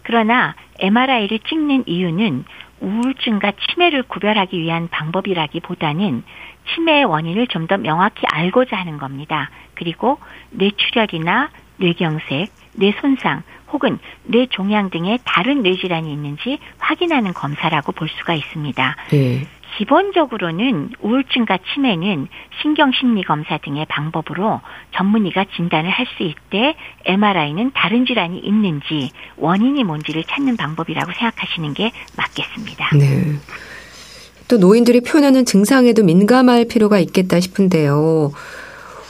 그러나 MRI를 찍는 이유는 우울증과 치매를 구별하기 위한 방법이라기보다는 치매의 원인을 좀 더 명확히 알고자 하는 겁니다. 그리고 뇌출혈이나 뇌경색, 뇌손상 혹은 뇌종양 등의 다른 뇌질환이 있는지 확인하는 검사라고 볼 수가 있습니다. 네. 기본적으로는 우울증과 치매는 신경심리검사 등의 방법으로 전문의가 진단을 할 수 있대 MRI는 다른 질환이 있는지 원인이 뭔지를 찾는 방법이라고 생각하시는 게 맞겠습니다. 네.
또 노인들이 표현하는 증상에도 민감할 필요가 있겠다 싶은데요.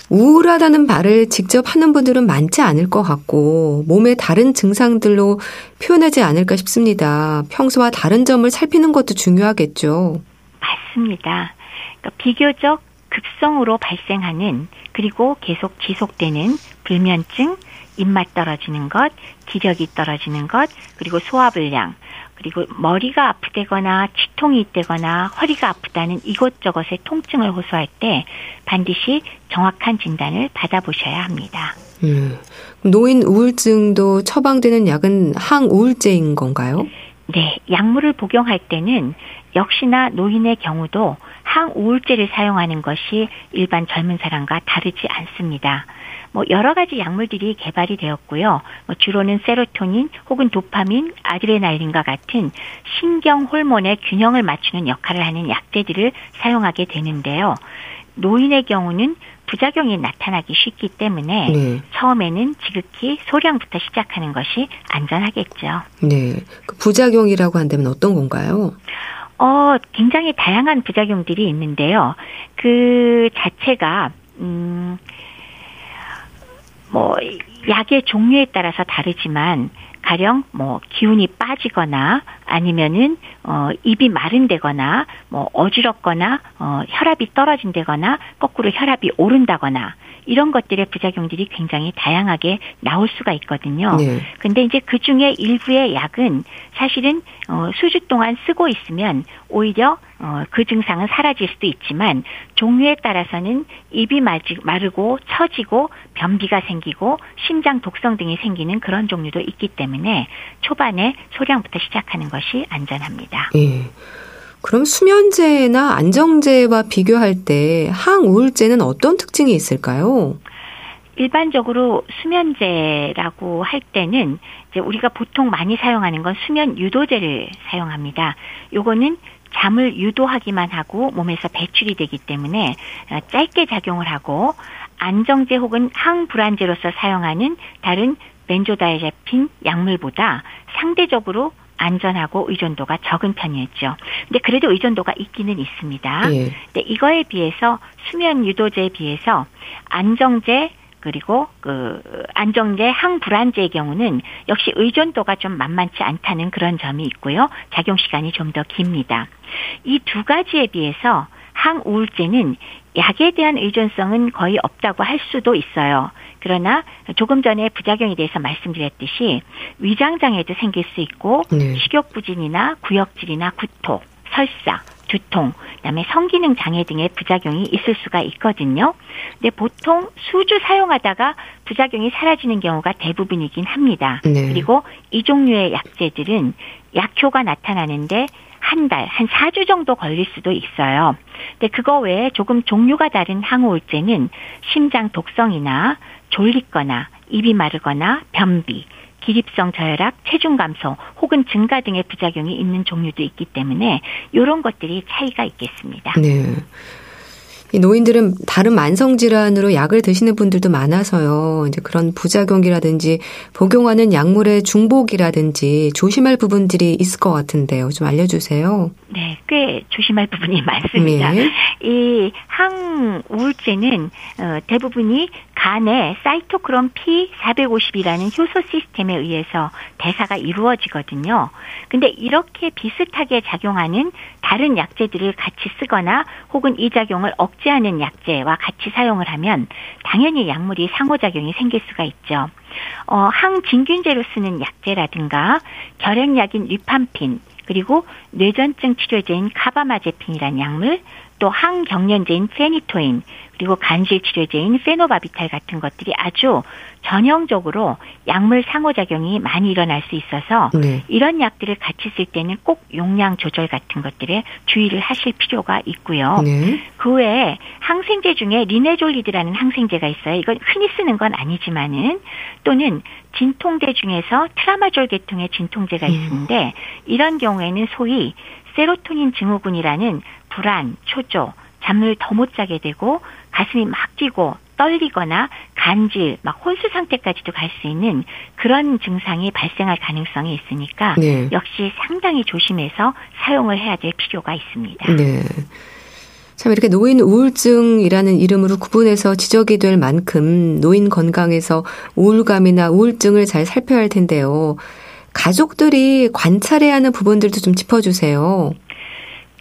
우울하다는 말을 직접 하는 분들은 많지 않을 것 같고 몸의 다른 증상들로 표현하지 않을까 싶습니다. 평소와 다른 점을 살피는 것도 중요하겠죠.
맞습니다. 그러니까 비교적 급성으로 발생하는 그리고 계속 지속되는 불면증, 입맛 떨어지는 것, 기력이 떨어지는 것, 그리고 소화불량, 그리고 머리가 아프다거나 치통이 있다거나 허리가 아프다는 이것저것의 통증을 호소할 때 반드시 정확한 진단을 받아보셔야 합니다. 음,
노인 우울증도 처방되는 약은 항우울제인 건가요?
네, 약물을 복용할 때는 역시나 노인의 경우도 항우울제를 사용하는 것이 일반 젊은 사람과 다르지 않습니다. 뭐 여러 가지 약물들이 개발이 되었고요. 뭐 주로는 세로토닌 혹은 도파민, 아드레날린과 같은 신경 호르몬의 균형을 맞추는 역할을 하는 약제들을 사용하게 되는데요. 노인의 경우는 부작용이 나타나기 쉽기 때문에 네. 처음에는 지극히 소량부터 시작하는 것이 안전하겠죠.
네. 그 부작용이라고 한다면 어떤 건가요?
어, 굉장히 다양한 부작용들이 있는데요. 그 자체가 음, 뭐 약의 종류에 따라서 다르지만 가령 뭐 기운이 빠지거나 아니면은 어 입이 마른다거나 뭐 어지럽거나 어 혈압이 떨어진다거나 거꾸로 혈압이 오른다거나 이런 것들의 부작용들이 굉장히 다양하게 나올 수가 있거든요. 네. 근데 이제 그 중에 일부의 약은 사실은 어 수주 동안 쓰고 있으면 오히려 어, 그 증상은 사라질 수도 있지만 종류에 따라서는 입이 마르고 처지고 변비가 생기고 심장 독성 등이 생기는 그런 종류도 있기 때문에 초반에 소량부터 시작하는 것이 안전합니다.
예. 그럼 수면제나 안정제와 비교할 때 항우울제는 어떤 특징이 있을까요?
일반적으로 수면제라고 할 때는 이제 우리가 보통 많이 사용하는 건 수면 유도제를 사용합니다. 요거는 잠을 유도하기만 하고 몸에서 배출이 되기 때문에 어, 짧게 작용을 하고 안정제 혹은 항불안제로서 사용하는 다른 벤조다이제핀 약물보다 상대적으로 안전하고 의존도가 적은 편이었죠. 근데 그래도 의존도가 있기는 있습니다. 예. 근데 이거에 비해서 수면 유도제에 비해서 안정제 그리고 그 안정제 항불안제의 경우는 역시 의존도가 좀 만만치 않다는 그런 점이 있고요. 작용 시간이 좀 더 깁니다. 이 두 가지에 비해서 항우울제는 약에 대한 의존성은 거의 없다고 할 수도 있어요. 그러나 조금 전에 부작용에 대해서 말씀드렸듯이 위장장애도 생길 수 있고 네. 식욕부진이나 구역질이나 구토, 설사, 두통, 그다음에 성기능 장애 등의 부작용이 있을 수가 있거든요. 근데 보통 수주 사용하다가 부작용이 사라지는 경우가 대부분이긴 합니다. 네. 그리고 이 종류의 약제들은 약효가 나타나는데 한 달, 한 4주 정도 걸릴 수도 있어요. 근데 그거 외에 조금 종류가 다른 항우울제는 심장 독성이나 졸리거나 입이 마르거나 변비, 기립성 저혈압, 체중 감소 혹은 증가 등의 부작용이 있는 종류도 있기 때문에 이런 것들이 차이가 있겠습니다.
네. 노인들은 다른 만성 질환으로 약을 드시는 분들도 많아서요. 이제 그런 부작용이라든지 복용하는 약물의 중복이라든지 조심할 부분들이 있을 것 같은데요. 좀 알려주세요.
네, 꽤 조심할 부분이 [LAUGHS] 많습니다. 네. 이 항우울제는 어, 대부분이 간에 사이토크롬 P450이라는 효소 시스템에 의해서 대사가 이루어지거든요. 근데 이렇게 비슷하게 작용하는 다른 약제들을 같이 쓰거나 혹은 이 작용을 억제하는 약제와 같이 사용을 하면 당연히 약물이 상호작용이 생길 수가 있죠. 어, 항진균제로 쓰는 약제라든가 결핵약인 리팜핀 그리고 뇌전증 치료제인 카바마제핀이라는 약물, 또 항경련제인 페니토인, 그리고 간질 치료제인 페노바비탈 같은 것들이 아주 전형적으로 약물 상호작용이 많이 일어날 수 있어서 네. 이런 약들을 같이 쓸 때는 꼭 용량 조절 같은 것들에 주의를 하실 필요가 있고요. 네. 그 외에 항생제 중에 리네졸리드라는 항생제가 있어요. 이건 흔히 쓰는 건 아니지만은 또는 진통제 중에서 트라마졸 계통의 진통제가 음. 있는데 이런 경우에는 소위 세로토닌 증후군이라는 불안, 초조, 잠을 더 못 자게 되고 가슴이 막 뛰고 떨리거나 간질, 막 혼수 상태까지도 갈 수 있는 그런 증상이 발생할 가능성이 있으니까 네. 역시 상당히 조심해서 사용을 해야 될 필요가 있습니다.
네. 참 이렇게 노인 우울증이라는 이름으로 구분해서 지적이 될 만큼 노인 건강에서 우울감이나 우울증을 잘 살펴야 할 텐데요. 가족들이 관찰해야 하는 부분들도 좀 짚어주세요.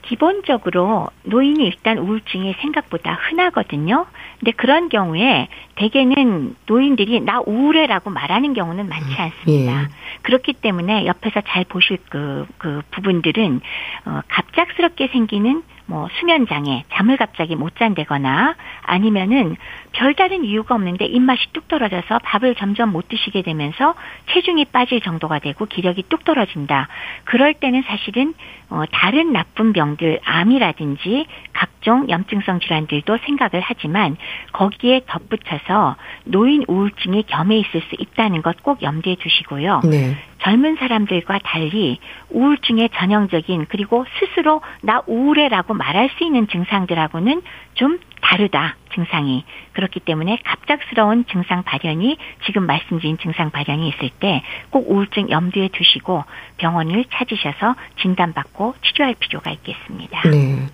기본적으로 노인이 일단 우울증이 생각보다 흔하거든요. 근데 그런 경우에 대개는 노인들이 나 우울해라고 말하는 경우는 많지 음, 않습니다. 예. 그렇기 때문에 옆에서 잘 보실 그, 그 부분들은 어, 갑작스럽게 생기는 뭐 수면 장애, 잠을 갑자기 못 잔다거나 아니면은 별다른 이유가 없는데 입맛이 뚝 떨어져서 밥을 점점 못 드시게 되면서 체중이 빠질 정도가 되고 기력이 뚝 떨어진다. 그럴 때는 사실은 어, 다른 나쁜 병들, 암이라든지 각종 염증성 질환들도 생각을 하지만 거기에 덧붙여서 노인 우울증이 겸해 있을 수 있다는 것 꼭 염두에 두시고요. 네. 젊은 사람들과 달리 우울증의 전형적인 그리고 스스로 나 우울해라고 말할 수 있는 증상들하고는 좀 다르다 증상이 그렇기 때문에 갑작스러운 증상 발현이 지금 말씀드린 증상 발현이 있을 때 꼭 우울증 염두에 두시고 병원을 찾으셔서 진단받고 치료할 필요가 있겠습니다. 네.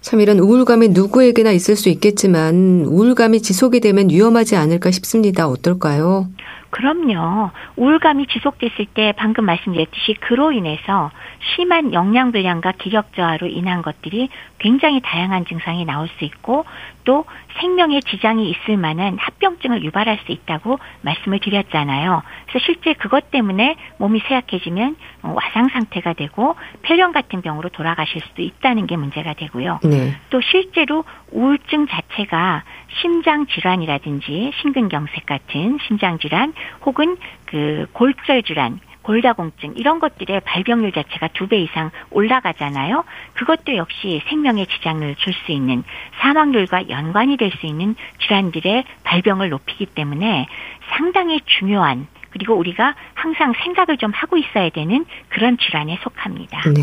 참 이런 우울감이 누구에게나 있을 수 있겠지만 우울감이 지속이 되면 위험하지 않을까 싶습니다. 어떨까요?
그럼요. 우울감이 지속됐을 때 방금 말씀드렸듯이 그로 인해서 심한 영양 불량과 기력 저하로 인한 것들이 굉장히 다양한 증상이 나올 수 있고 또 생명에 지장이 있을 만한 합병증을 유발할 수 있다고 말씀을 드렸잖아요. 그래서 실제 그것 때문에 몸이 쇠약해지면 와상 상태가 되고 폐렴 같은 병으로 돌아가실 수도 있다는 게 문제가 되고요. 네. 또 실제로 우울증 자체가 심장 질환이라든지 심근경색 같은 심장 질환 혹은 그 골절 질환 골다공증 이런 것들의 발병률 자체가 두 배 이상 올라가잖아요. 그것도 역시 생명에 지장을 줄 수 있는 사망률과 연관이 될 수 있는 질환들의 발병을 높이기 때문에 상당히 중요한 그리고 우리가 항상 생각을 좀 하고 있어야 되는 그런 질환에 속합니다. 네.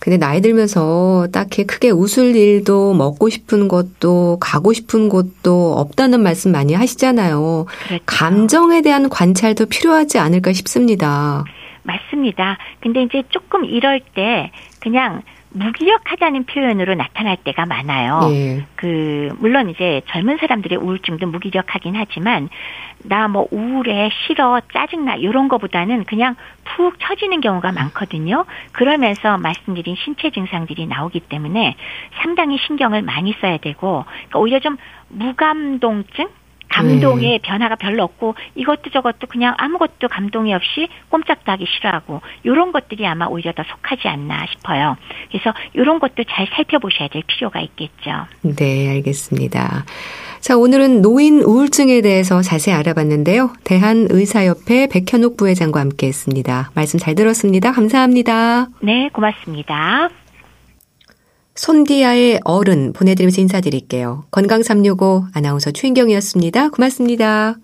근데 나이 들면서 딱히 크게 웃을 일도 먹고 싶은 것도 가고 싶은 곳도 없다는 말씀 많이 하시잖아요. 그렇죠. 감정에 대한 관찰도 필요하지 않을까 싶습니다.
맞습니다. 근데 이제 조금 이럴 때 그냥 무기력하다는 표현으로 나타날 때가 많아요. 예. 그 물론 이제 젊은 사람들의 우울증도 무기력하긴 하지만 나 뭐 우울해, 싫어, 짜증나 이런 거보다는 그냥 푹 처지는 경우가 많거든요. 그러면서 말씀드린 신체 증상들이 나오기 때문에 상당히 신경을 많이 써야 되고 그러니까 오히려 좀 무감동증 감동의 네. 변화가 별로 없고 이것도 저것도 그냥 아무것도 감동이 없이 꼼짝도 하기 싫어하고 이런 것들이 아마 오히려 더 속하지 않나 싶어요. 그래서 이런 것도 잘 살펴보셔야 될 필요가 있겠죠.
네, 알겠습니다. 자, 오늘은 노인 우울증에 대해서 자세히 알아봤는데요. 대한의사협회 백현욱 부회장과 함께 했습니다. 말씀 잘 들었습니다. 감사합니다.
네, 고맙습니다.
손디아의 어른 보내드리면서 인사드릴게요. 건강365 아나운서 추인경이었습니다. 고맙습니다.